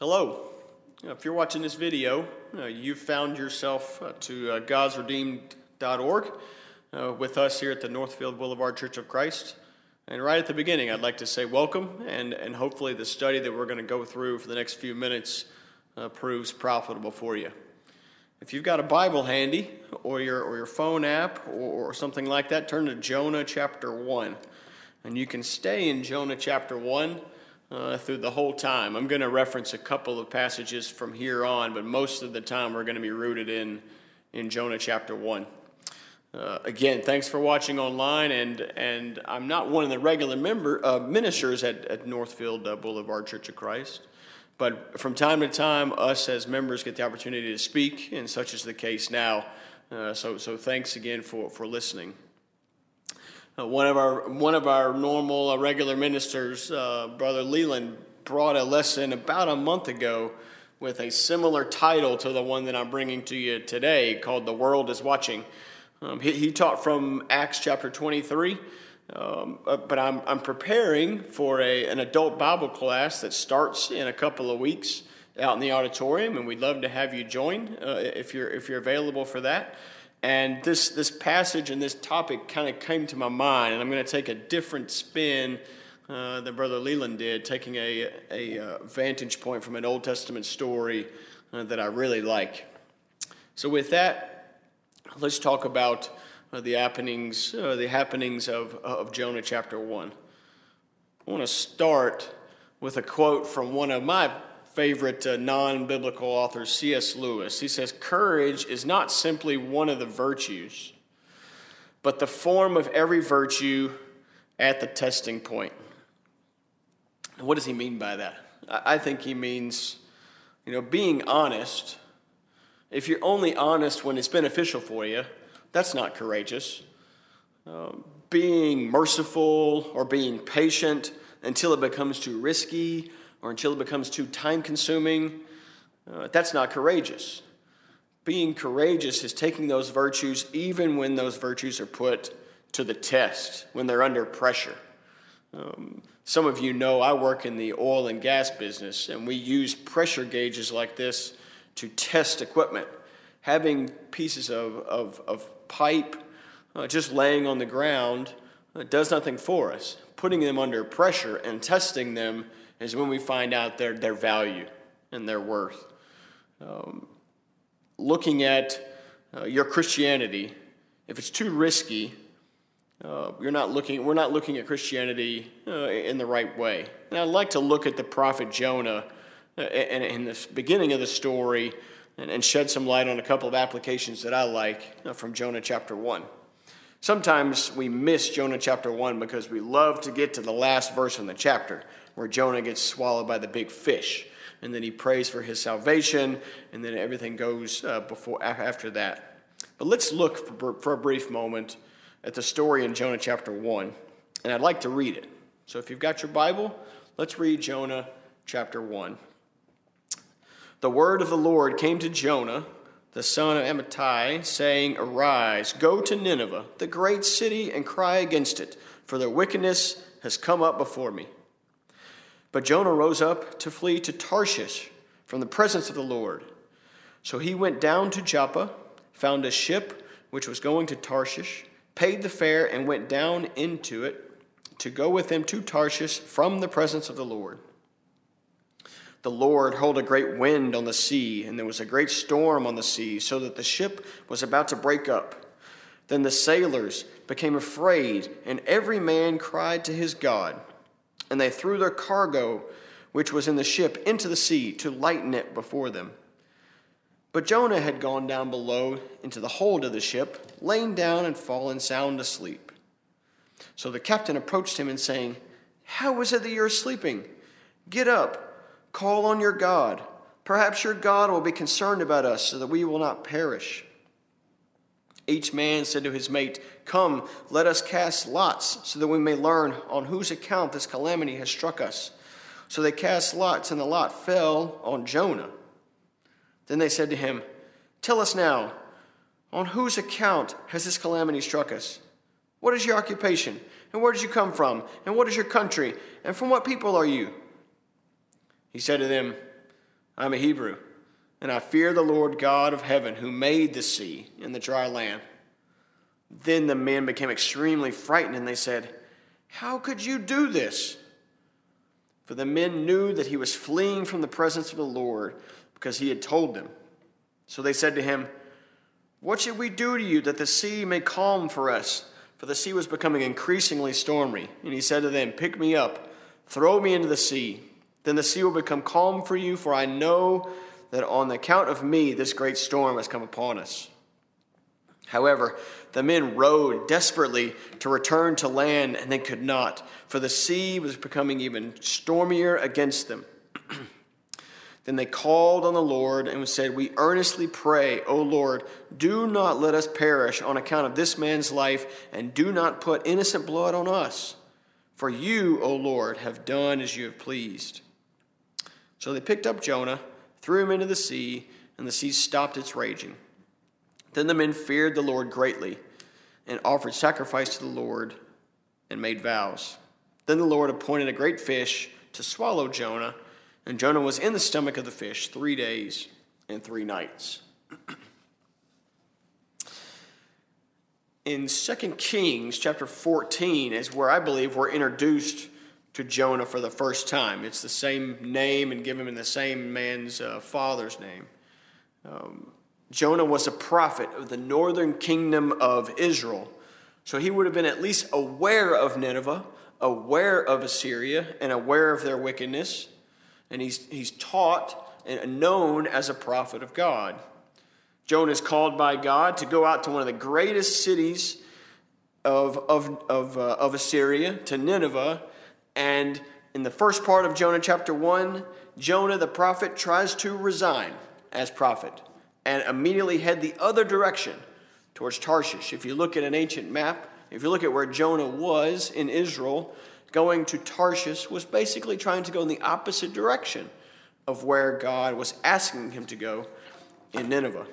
Hello. If you're watching this video, uh, you've found yourself uh, to uh, godsredeemed.org uh, with us here at the Northfield Boulevard Church of Christ. And right at the beginning, I'd like to say welcome, and, and hopefully the study that we're going to go through for the next few minutes uh, proves profitable for you. If you've got a Bible handy, or your, or your phone app, or, or something like that, turn to Jonah chapter 1. And you can stay in Jonah chapter 1 uh, through the whole time. I'm going to reference a couple of passages from here on, but most of the time we're going to be rooted in, in Jonah chapter 1. Uh, again, thanks for watching online, and, and I'm not one of the regular member uh, ministers at, at Northfield uh, Boulevard Church of Christ, but from time to time, us as members get the opportunity to speak, and such is the case now. Uh, so, so thanks again for, for listening. Uh, one of our one of our normal uh, regular ministers, uh, Brother Leland, brought a lesson about a month ago with a similar title to the one that I'm bringing to you today, called "The World Is Watching." Um, he, he, taught from Acts chapter 23, um, uh, but I'm I'm preparing for a an adult Bible class that starts in a couple of weeks out in the auditorium, and we'd love to have you join uh, if you're if you're available for that. And this, this passage and this topic kind of came to my mind, and I'm going to take a different spin uh, than Brother Leland did, taking a, a uh, vantage point from an Old Testament story uh, that I really like. So, with that, let's talk about uh, the happenings, uh, the happenings of, of Jonah chapter 1. I want to start with a quote from one of my favorite uh, non biblical author, C.S. Lewis. He says, Courage is not simply one of the virtues, but the form of every virtue at the testing point. what does he mean by that? I think he means, you know, being honest. If you're only honest when it's beneficial for you, that's not courageous. Uh, being merciful or being patient until it becomes too risky or until it becomes too time consuming, uh, that's not courageous. Being courageous is taking those virtues even when those virtues are put to the test, when they're under pressure. Um, some of you know I work in the oil and gas business, and we use pressure gauges like this to test equipment. Having pieces of, of, of pipe uh, just laying on the ground uh, does nothing for us. Putting them under pressure and testing them is when we find out their, their value and their worth. Um, looking at uh, your Christianity, if it's too risky, uh, you're not looking, we're not looking at Christianity uh, in the right way. And I'd like to look at the prophet Jonah uh, in, in the beginning of the story and, and, shed some light on a couple of applications that I like uh, from Jonah chapter 1. Sometimes we miss Jonah chapter 1 because we love to get to the last verse in the chapter where Jonah gets swallowed by the big fish. And then he prays for his salvation, and then everything goes uh, before, after that. But let's look for, for a brief moment at the story in Jonah chapter 1. And I'd like to read it. So if you've got your Bible, let's read Jonah chapter 1. The word of the Lord came to Jonah, the son of Amittai, saying, Arise, go to Nineveh, the great city, and cry against it, for their wickedness has come up before me. But Jonah rose up to flee to Tarshish from the presence of the Lord. So he went down to Joppa, found a ship which was going to Tarshish, paid the fare, and went down into it to go with them to Tarshish from the presence of the Lord. The Lord hurled a great wind on the sea, and there was a great storm on the sea, so that the ship was about to break up. Then the sailors became afraid, and every man cried to his God and they threw their cargo, which was in the ship, into the sea to lighten it before them. But Jonah had gone down below into the hold of the ship, lain down and fallen sound asleep. So the captain approached him and saying, How is it that you're sleeping? Get up, call on your God. Perhaps your God will be concerned about us so that we will not perish. Each man said to his mate, Come, let us cast lots, so that we may learn on whose account this calamity has struck us. So they cast lots, and the lot fell on Jonah. Then they said to him, Tell us now, on whose account has this calamity struck us? What is your occupation? And where did you come from? And what is your country? And from what people are you? He said to them, I'm a Hebrew, and I fear the Lord God of heaven who made the sea and the dry land. Then the men became extremely frightened, and they said, How could you do this? For the men knew that he was fleeing from the presence of the Lord because he had told them. So they said to him, What should we do to you that the sea may calm for us? For the sea was becoming increasingly stormy. And he said to them, Pick me up, throw me into the sea. Then the sea will become calm for you, for I know that on account of me this great storm has come upon us. However, the men rowed desperately to return to land, and they could not, for the sea was becoming even stormier against them. then they called on the Lord and said, We earnestly pray, O Lord, do not let us perish on account of this man's life, and do not put innocent blood on us. For you, O Lord, have done as you have pleased. So they picked up Jonah, threw him into the sea, and the sea stopped its raging. Then the men feared the Lord greatly and offered sacrifice to the Lord and made vows. Then the Lord appointed a great fish to swallow Jonah, and Jonah was in the stomach of the fish three days and three nights. in 2 Kings chapter 14 is where I believe we're introduced to Jonah for the first time. It's the same name and given in the same man's uh, father's name. Um, Jonah was a prophet of the northern kingdom of Israel. So he would have been at least aware of Nineveh, aware of Assyria, and aware of their wickedness. And he's, he's taught and known as a prophet of God. Jonah is called by God to go out to one of the greatest cities of, of, of, uh, of Assyria, to Nineveh. And in the first part of Jonah chapter 1, Jonah the prophet tries to resign as prophet and immediately head the other direction towards Tarshish. If you look at an ancient map, if you look at where Jonah was in Israel, going to Tarshish was basically trying to go in the opposite direction of where God was asking him to go in Nineveh.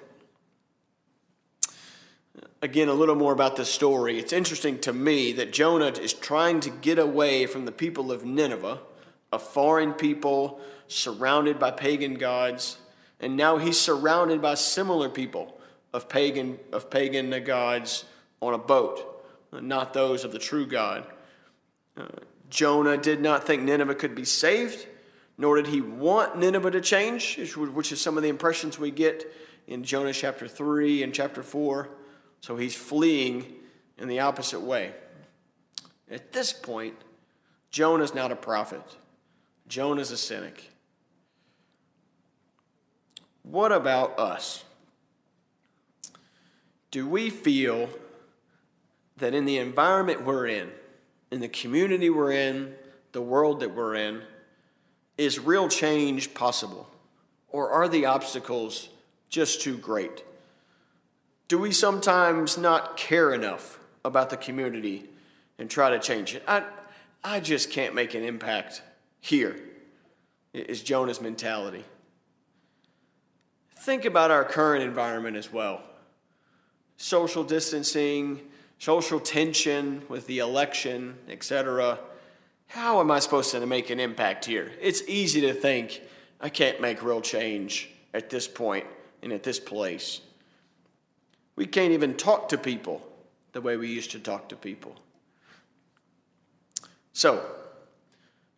Again, a little more about this story. It's interesting to me that Jonah is trying to get away from the people of Nineveh, a foreign people surrounded by pagan gods, and now he's surrounded by similar people of pagan, of pagan gods on a boat, not those of the true God. Uh, Jonah did not think Nineveh could be saved, nor did he want Nineveh to change, which is some of the impressions we get in Jonah chapter 3 and chapter 4. So he's fleeing in the opposite way. At this point, Jonah's not a prophet, Jonah's a cynic. What about us? Do we feel that in the environment we're in, in the community we're in, the world that we're in, is real change possible? Or are the obstacles just too great? Do we sometimes not care enough about the community and try to change it? I, I just can't make an impact here, is Jonah's mentality. Think about our current environment as well social distancing, social tension with the election, etc. How am I supposed to make an impact here? It's easy to think I can't make real change at this point and at this place. We can't even talk to people the way we used to talk to people. So,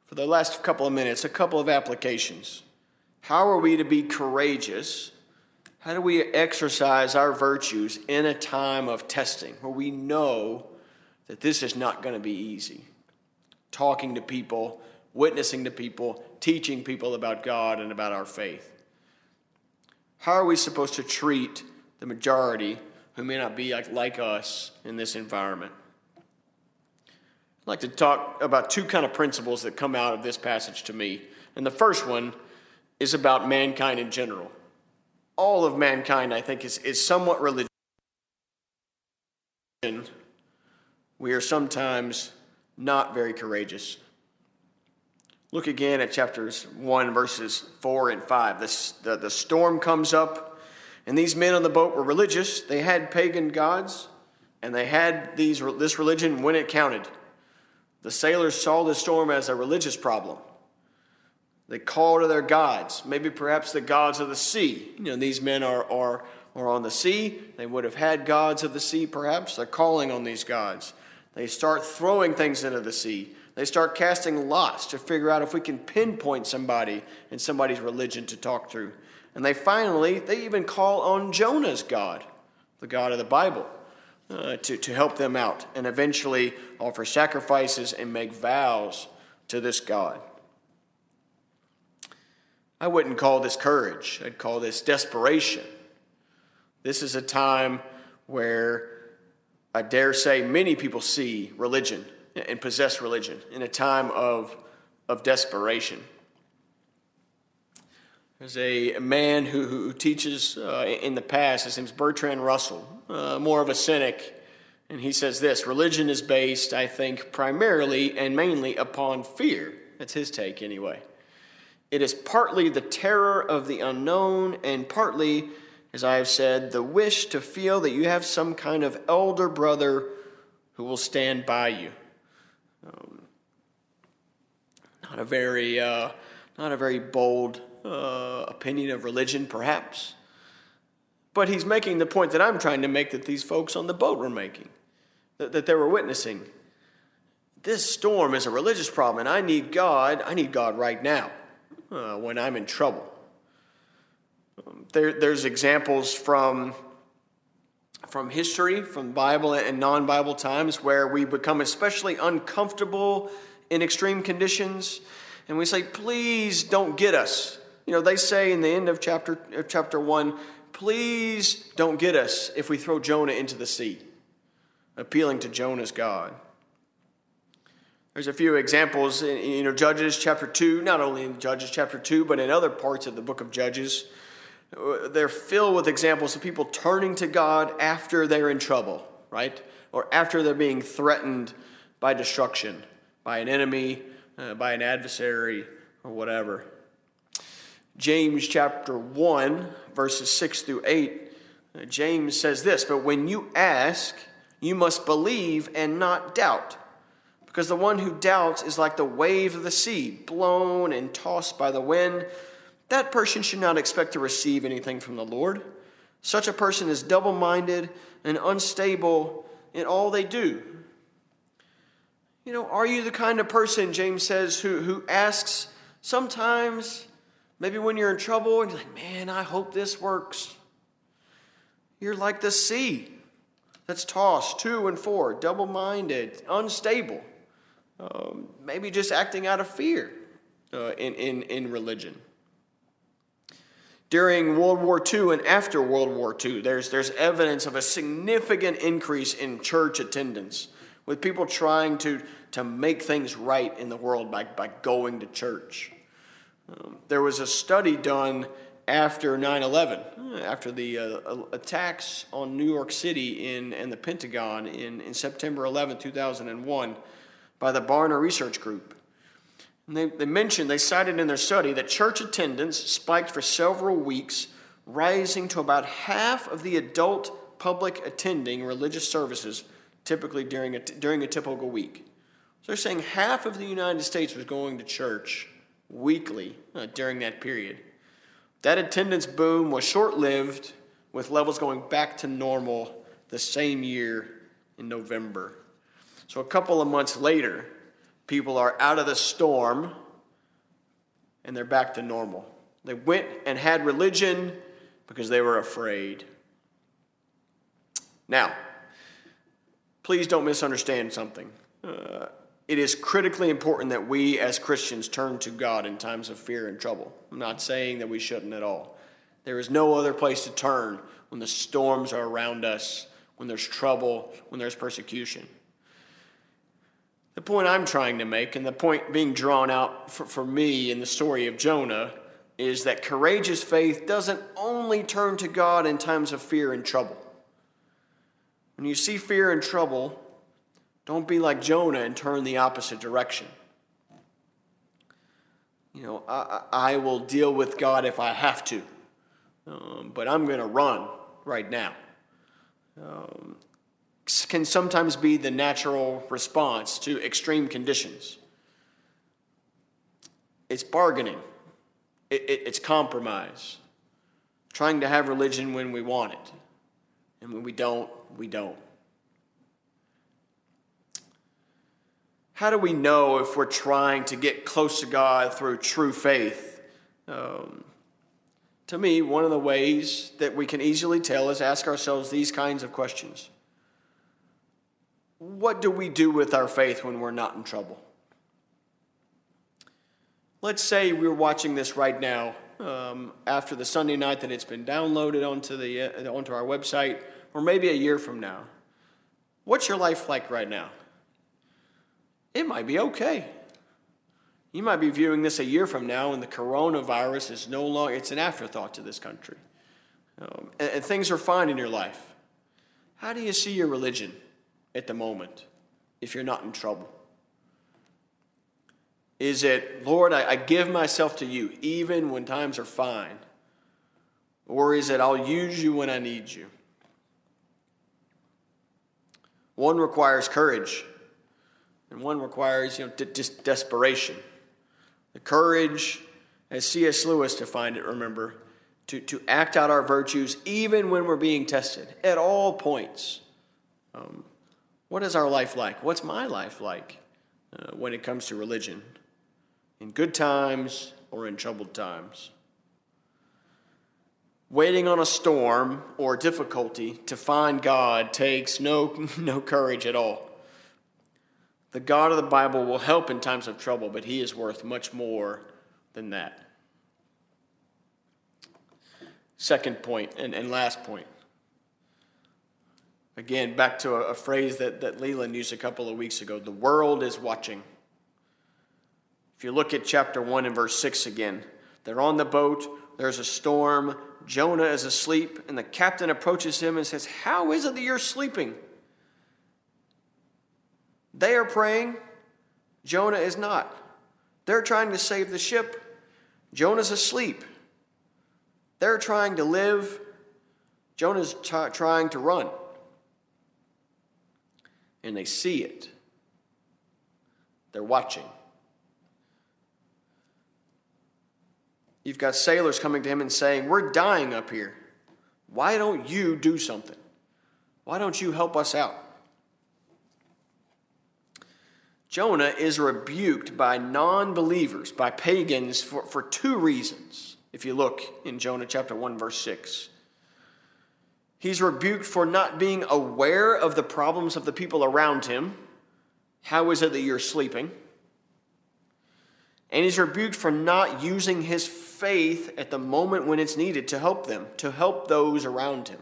for the last couple of minutes, a couple of applications. How are we to be courageous how do we exercise our virtues in a time of testing where we know that this is not going to be easy? Talking to people, witnessing to people, teaching people about God and about our faith. How are we supposed to treat the majority who may not be like, like us in this environment? I'd like to talk about two kind of principles that come out of this passage to me. And the first one is about mankind in general all of mankind, I think, is, is somewhat religious. We are sometimes not very courageous. Look again at chapters 1, verses 4 and 5. This, the, the storm comes up, and these men on the boat were religious. They had pagan gods, and they had these, this religion when it counted. The sailors saw the storm as a religious problem. They called to their gods, maybe perhaps the gods of the sea. You know, these men are, are, are on the sea. They would have had gods of the sea, perhaps. They're calling on these gods. They start throwing things into the sea. They start casting lots to figure out if we can pinpoint somebody in somebody's religion to talk through. And they finally, they even call on Jonah's God, the God of the Bible, uh, to, to help them out and eventually offer sacrifices and make vows to this God. I wouldn't call this courage, I'd call this desperation. This is a time where I dare say many people see religion and possess religion in a time of, of desperation. There's a man who, who teaches uh, in the past, his name's Bertrand Russell, uh, more of a cynic, and he says this religion is based, I think, primarily and mainly upon fear. That's his take, anyway. It is partly the terror of the unknown, and partly, as I have said, the wish to feel that you have some kind of elder brother who will stand by you. Um, not a very, uh, not a very bold uh, opinion of religion, perhaps. But he's making the point that I'm trying to make that these folks on the boat were making, that, that they were witnessing. This storm is a religious problem, and I need God. I need God right now uh, when I'm in trouble. There, there's examples from, from history, from Bible and non Bible times, where we become especially uncomfortable in extreme conditions, and we say, Please don't get us. You know, they say in the end of chapter, of chapter 1, Please don't get us if we throw Jonah into the sea, appealing to Jonah's God. There's a few examples in you know Judges chapter 2, not only in Judges chapter 2, but in other parts of the book of Judges. They're filled with examples of people turning to God after they're in trouble, right? Or after they're being threatened by destruction, by an enemy, uh, by an adversary, or whatever. James chapter 1, verses 6 through 8, uh, James says this But when you ask, you must believe and not doubt. Because the one who doubts is like the wave of the sea, blown and tossed by the wind. That person should not expect to receive anything from the Lord. Such a person is double minded and unstable in all they do. You know, are you the kind of person, James says, who, who asks sometimes, maybe when you're in trouble, and you're like, man, I hope this works? You're like the sea that's tossed to and fro, double minded, unstable um, maybe just acting out of fear uh, in, in, in religion. During World War II and after World War II, there's, there's evidence of a significant increase in church attendance, with people trying to, to make things right in the world by, by going to church. Um, there was a study done after 9 11, after the uh, attacks on New York City in, and the Pentagon in, in September 11, 2001 by the Barna Research Group. And they, they mentioned, they cited in their study that church attendance spiked for several weeks, rising to about half of the adult public attending religious services typically during a, during a typical week. So they're saying half of the United States was going to church weekly uh, during that period. That attendance boom was short lived, with levels going back to normal the same year in November. So a couple of months later, people are out of the storm and they're back to normal. They went and had religion because they were afraid. Now, please don't misunderstand something. Uh, it is critically important that we as Christians turn to God in times of fear and trouble. I'm not saying that we shouldn't at all. There is no other place to turn when the storms are around us, when there's trouble, when there's persecution. The point I'm trying to make, and the point being drawn out for, for me in the story of Jonah, is that courageous faith doesn't only turn to God in times of fear and trouble. When you see fear and trouble, don't be like Jonah and turn the opposite direction. You know, I, I will deal with God if I have to, um, but I'm going to run right now. Um, can sometimes be the natural response to extreme conditions. It's bargaining, it, it, it's compromise. Trying to have religion when we want it. And when we don't, we don't. How do we know if we're trying to get close to God through true faith? Um, to me, one of the ways that we can easily tell is ask ourselves these kinds of questions What do we do with our faith when we're not in trouble? Let's say we're watching this right now um, after the Sunday night that it's been downloaded onto, the, uh, onto our website, or maybe a year from now. What's your life like right now? It might be okay. You might be viewing this a year from now, and the coronavirus is no longer, it's an afterthought to this country. Um, and, and things are fine in your life. How do you see your religion at the moment if you're not in trouble? Is it, Lord, I, I give myself to you even when times are fine? Or is it, I'll use you when I need you? One requires courage, and one requires you know, just desperation. The courage, as C.S. Lewis defined it, remember, to, to act out our virtues even when we're being tested at all points. Um, what is our life like? What's my life like uh, when it comes to religion? in good times or in troubled times. Waiting on a storm or difficulty to find God takes no, no courage at all. The God of the Bible will help in times of trouble, but he is worth much more than that. Second point and, and last point. Again, back to a, a phrase that, that Leland used a couple of weeks ago the world is watching. If you look at chapter 1 and verse 6 again, they're on the boat, there's a storm, Jonah is asleep, and the captain approaches him and says, How is it that you're sleeping? They are praying, Jonah is not. They're trying to save the ship, Jonah's asleep. They're trying to live, Jonah's t- trying to run. And they see it, they're watching. You've got sailors coming to him and saying, We're dying up here. Why don't you do something? Why don't you help us out? Jonah is rebuked by non believers, by pagans, for, for two reasons. If you look in Jonah chapter 1, verse 6, he's rebuked for not being aware of the problems of the people around him. How is it that you're sleeping? And he's rebuked for not using his faith at the moment when it's needed to help them, to help those around him.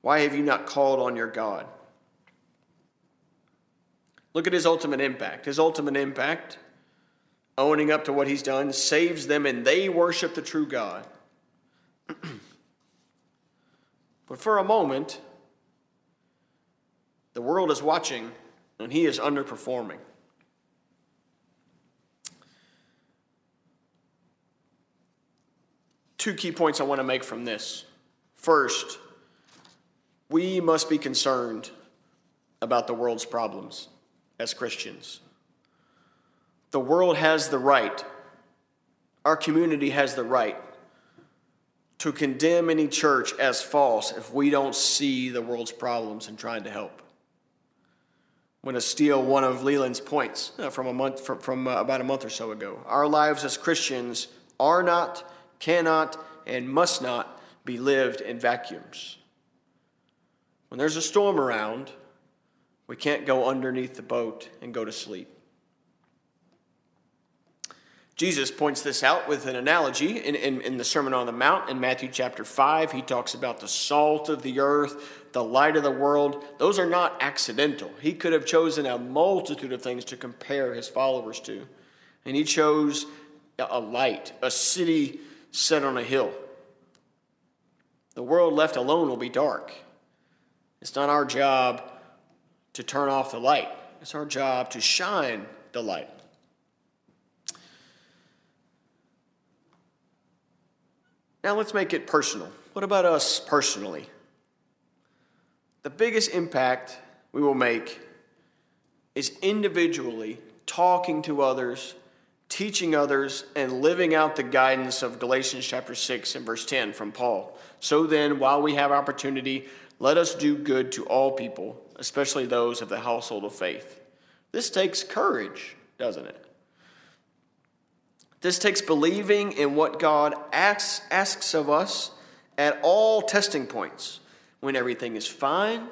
Why have you not called on your God? Look at his ultimate impact. His ultimate impact, owning up to what he's done, saves them and they worship the true God. but for a moment, the world is watching and he is underperforming. two key points I want to make from this. First, we must be concerned about the world's problems as Christians. The world has the right, our community has the right to condemn any church as false if we don't see the world's problems and trying to help. I'm going to steal one of Leland's points uh, from a month from, from uh, about a month or so ago. Our lives as Christians are not cannot, and must not be lived in vacuums. When there's a storm around, we can't go underneath the boat and go to sleep. Jesus points this out with an analogy in, in, in, the Sermon on the Mount in Matthew chapter 5. He talks about the salt of the earth, the light of the world. Those are not accidental. He could have chosen a multitude of things to compare his followers to. And he chose a light, a city set on a hill. The world left alone will be dark. It's not our job to turn off the light, it's our job to shine the light. Now let's make it personal. What about us personally? The biggest impact we will make is individually talking to others, teaching others, and living out the guidance of Galatians chapter 6 and verse 10 from Paul. So then, while we have opportunity, let us do good to all people, especially those of the household of faith. This takes courage, doesn't it? This takes believing in what God asks, asks of us at all testing points when everything is fine,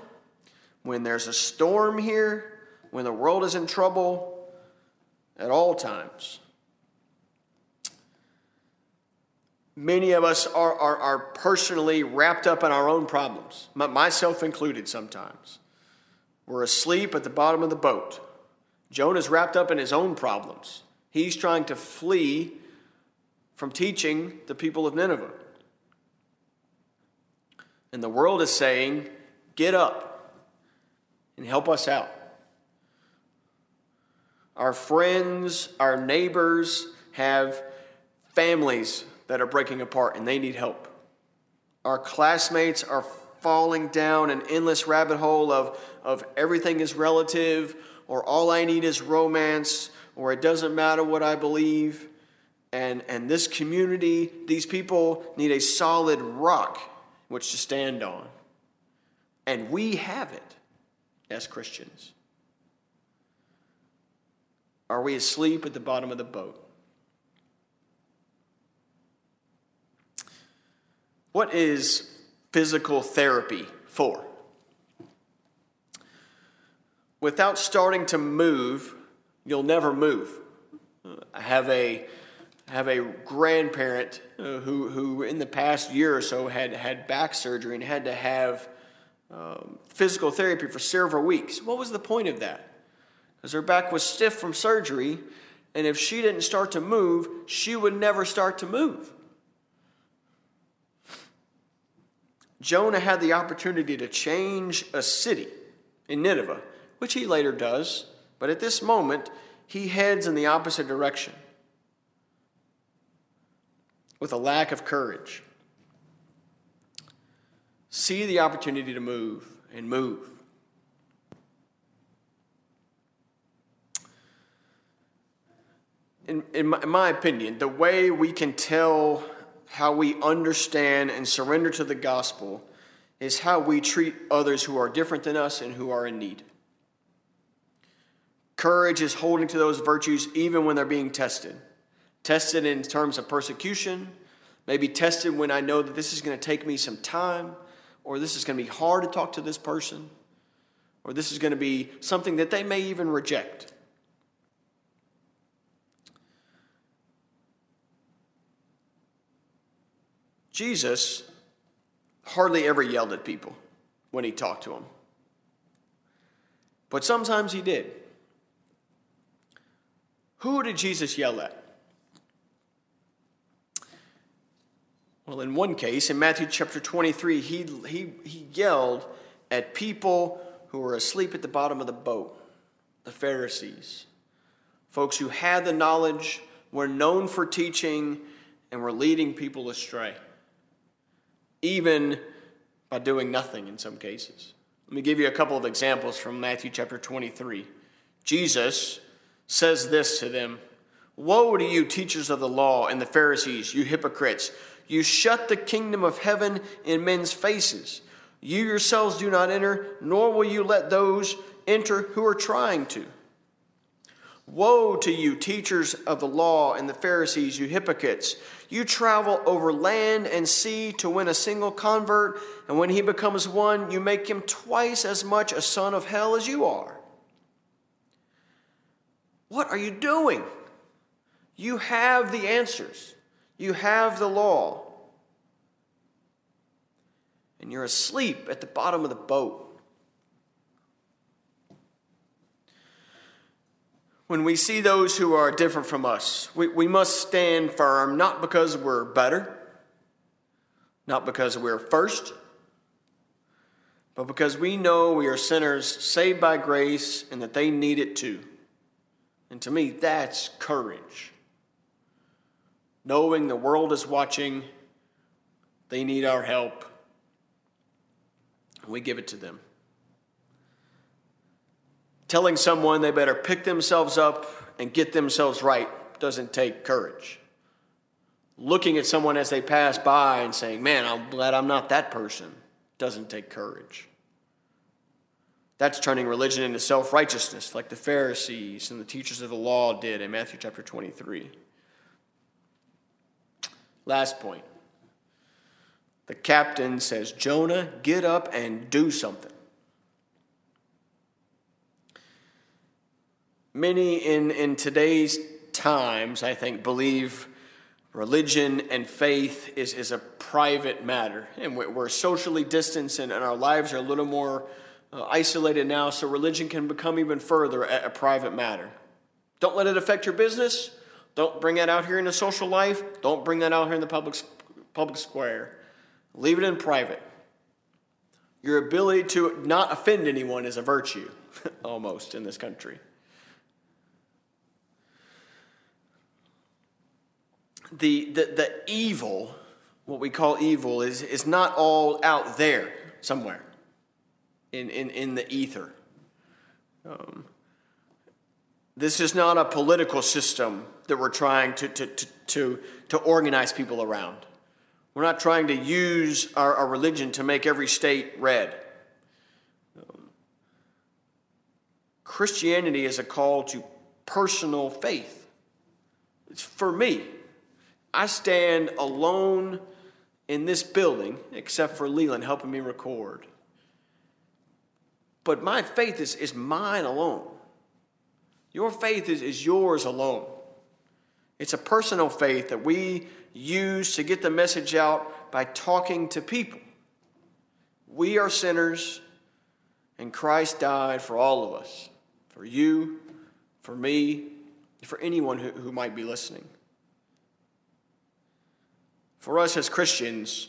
when there's a storm here, when the world is in trouble, at all times. Many of us are, are, are personally wrapped up in our own problems, myself included sometimes. We're asleep at the bottom of the boat. Jonah's wrapped up in his own problems. He's trying to flee from teaching the people of Nineveh. And the world is saying, Get up and help us out. Our friends, our neighbors have families that are breaking apart and they need help. Our classmates are falling down an endless rabbit hole of, of everything is relative, or all I need is romance, or it doesn't matter what I believe. And, and this community, these people need a solid rock which to stand on. And we have it as Christians. Are we asleep at the bottom of the boat? What is physical therapy for? Without starting to move, you'll never move. I have a have a grandparent uh, who, who in the past year or so had had back surgery and had to have um, physical therapy for several weeks. What was the point of that? Because her back was stiff from surgery, and if she didn't start to move, she would never start to move. Jonah had the opportunity to change a city in Nineveh, which he later does, but at this moment, he heads in the opposite direction with a lack of courage. See the opportunity to move and move. In, in, my, in my opinion, the way we can tell how we understand and surrender to the gospel is how we treat others who are different than us and who are in need. Courage is holding to those virtues even when they're being tested. Tested in terms of persecution, maybe tested when I know that this is going to take me some time, or this is going to be hard to talk to this person, or this is going to be something that they may even reject. Jesus hardly ever yelled at people when he talked to them. But sometimes he did. Who did Jesus yell at? Well, in one case, in Matthew chapter 23, he, he, he yelled at people who were asleep at the bottom of the boat, the Pharisees, folks who had the knowledge, were known for teaching, and were leading people astray even by doing nothing in some cases. Let me give you a couple of examples from Matthew chapter 23. Jesus says this to them Woe to you, teachers of the law and the Pharisees, you hypocrites! You shut the kingdom of heaven in men's faces. You yourselves do not enter, nor will you let those enter who are trying to. Woe to you, teachers of the law and the Pharisees, you hypocrites! You travel over land and sea to win a single convert, and when he becomes one, you make him twice as much a son of hell as you are. What are you doing? You have the answers, you have the law, and you're asleep at the bottom of the boat. When we see those who are different from us, we, we must stand firm, not because we're better, not because we're first, but because we know we are sinners saved by grace and that they need it too. And to me, that's courage. Knowing the world is watching, they need our help, we give it to them telling someone they better pick themselves up and get themselves right doesn't take courage. Looking at someone as they pass by and saying, Man, I'm glad I'm not that person, doesn't take courage. That's turning religion into self righteousness, like the Pharisees and the teachers of the law did in Matthew chapter 23. Last point. The captain says, Jonah, get up and do something. Many in, in today's times, I think, believe religion and faith is, is a private matter. And we're socially distanced and, and our lives are a little more uh, isolated now, so religion can become even further a, a private matter. Don't let it affect your business. Don't bring that out here in the social life. Don't bring that out here in the public, public square. Leave it in private. Your ability to not offend anyone is a virtue, almost, in this country. The, the, the evil, what we call evil, is, is not all out there somewhere in, in, in the ether. Um, this is not a political system that we're trying to, to, to, to, to organize people around. We're not trying to use our, our religion to make every state red. Um, Christianity is a call to personal faith. It's for me. I stand alone in this building, except for Leland helping me record. But my faith is, is mine alone. Your faith is, is yours alone. It's a personal faith that we use to get the message out by talking to people. We are sinners, and Christ died for all of us for you, for me, for anyone who, who might be listening. For us as Christians,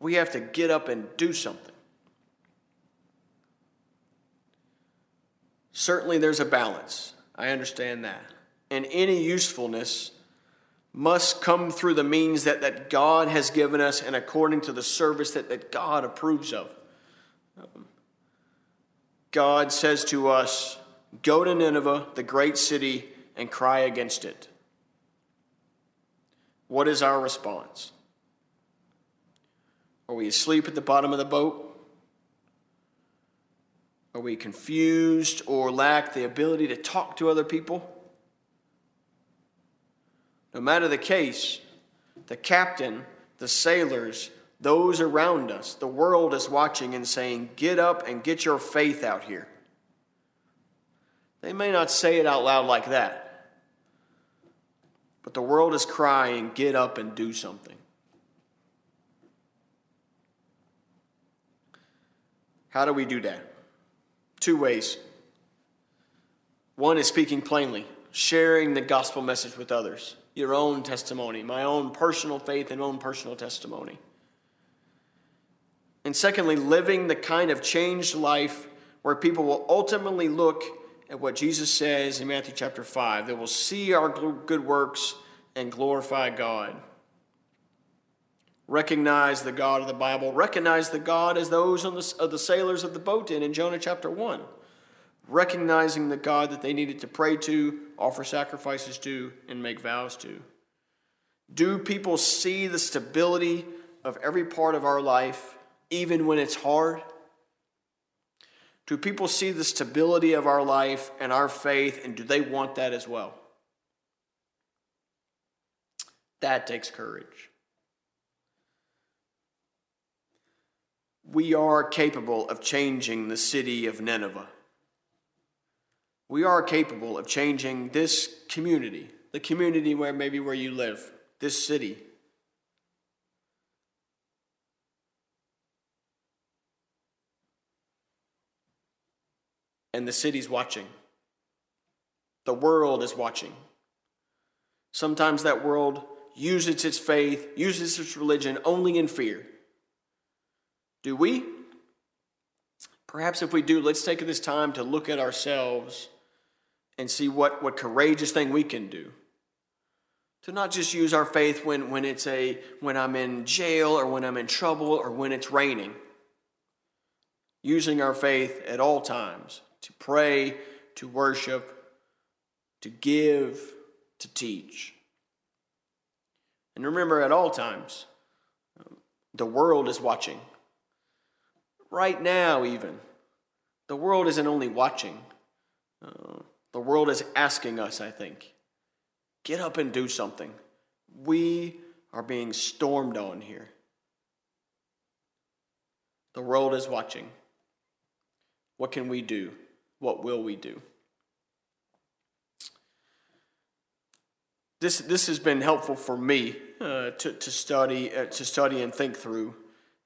we have to get up and do something. Certainly, there's a balance. I understand that. And any usefulness must come through the means that, that God has given us and according to the service that, that God approves of. God says to us, Go to Nineveh, the great city, and cry against it. What is our response? Are we asleep at the bottom of the boat? Are we confused or lack the ability to talk to other people? No matter the case, the captain, the sailors, those around us, the world is watching and saying, Get up and get your faith out here. They may not say it out loud like that, but the world is crying, Get up and do something. How do we do that? Two ways. One is speaking plainly, sharing the gospel message with others, your own testimony, my own personal faith and own personal testimony. And secondly, living the kind of changed life where people will ultimately look at what Jesus says in Matthew chapter 5. They will see our good works and glorify God. Recognize the God of the Bible. Recognize the God as those the, of the sailors of the boat did in Jonah chapter 1. Recognizing the God that they needed to pray to, offer sacrifices to, and make vows to. Do people see the stability of every part of our life, even when it's hard? Do people see the stability of our life and our faith, and do they want that as well? That takes courage. we are capable of changing the city of Nineveh. We are capable of changing this community, the community where maybe where you live, this city. And the city's watching. The world is watching. Sometimes that world uses its faith, uses its religion only in fear. Do we? Perhaps if we do, let's take this time to look at ourselves and see what, what courageous thing we can do. To not just use our faith when, when it's a when I'm in jail or when I'm in trouble or when it's raining. Using our faith at all times to pray, to worship, to give, to teach. And remember at all times, um, the world is watching. Right now, even. The world isn't only watching, uh, the world is asking us, I think, get up and do something. We are being stormed on here. The world is watching. What can we do? What will we do? This, this has been helpful for me uh, to, to, study, uh, to study and think through.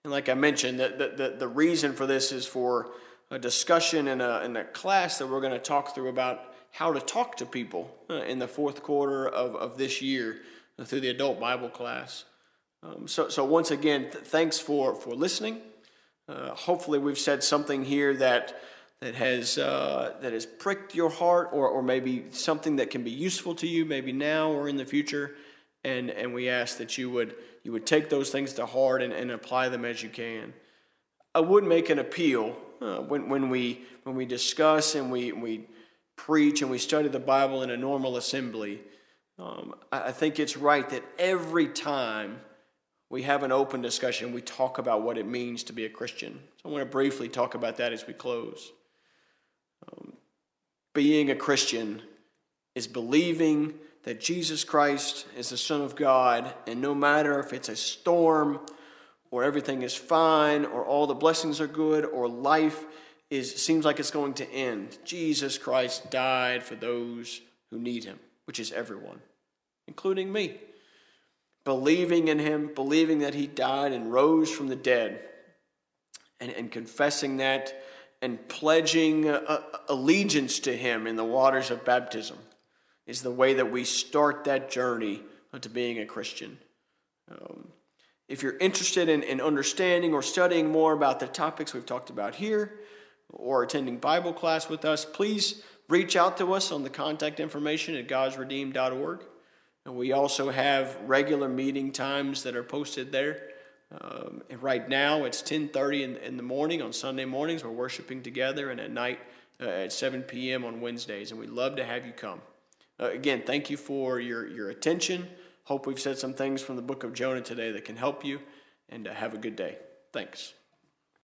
And like I mentioned, the, the, the reason for this is for a discussion in a, in a class that we're going to talk through about how to talk to people uh, in the fourth quarter of, of this year through the adult Bible class. Um, so, so once again, th- thanks for, for listening. Uh, hopefully, we've said something here that that has uh, that has pricked your heart, or or maybe something that can be useful to you, maybe now or in the future. And and we ask that you would you would take those things to heart and, and apply them as you can. I would make an appeal uh, when when we when we discuss and we we preach and we study the Bible in a normal assembly. Um, I, I think it's right that every time we have an open discussion. We talk about what it means to be a Christian. So I want to briefly talk about that as we close. Um, being a Christian is believing that Jesus Christ is the Son of God, and no matter if it's a storm or everything is fine or all the blessings are good or life is seems like it's going to end, Jesus Christ died for those who need him, which is everyone, including me. Believing in him, believing that he died and rose from the dead, and, and confessing that and pledging allegiance to him in the waters of baptism is the way that we start that journey to being a Christian. Um, if you're interested in, in understanding or studying more about the topics we've talked about here, or attending Bible class with us, please reach out to us on the contact information at godsredeemed.org. And we also have regular meeting times that are posted there. Um, right now, it's 10:30 in, in, the morning on Sunday mornings. We're worshiping together, and at night uh, at 7 p.m. on Wednesdays. And we'd love to have you come. Uh, again, thank you for your your attention. Hope we've said some things from the book of Jonah today that can help you. And uh, have a good day. Thanks.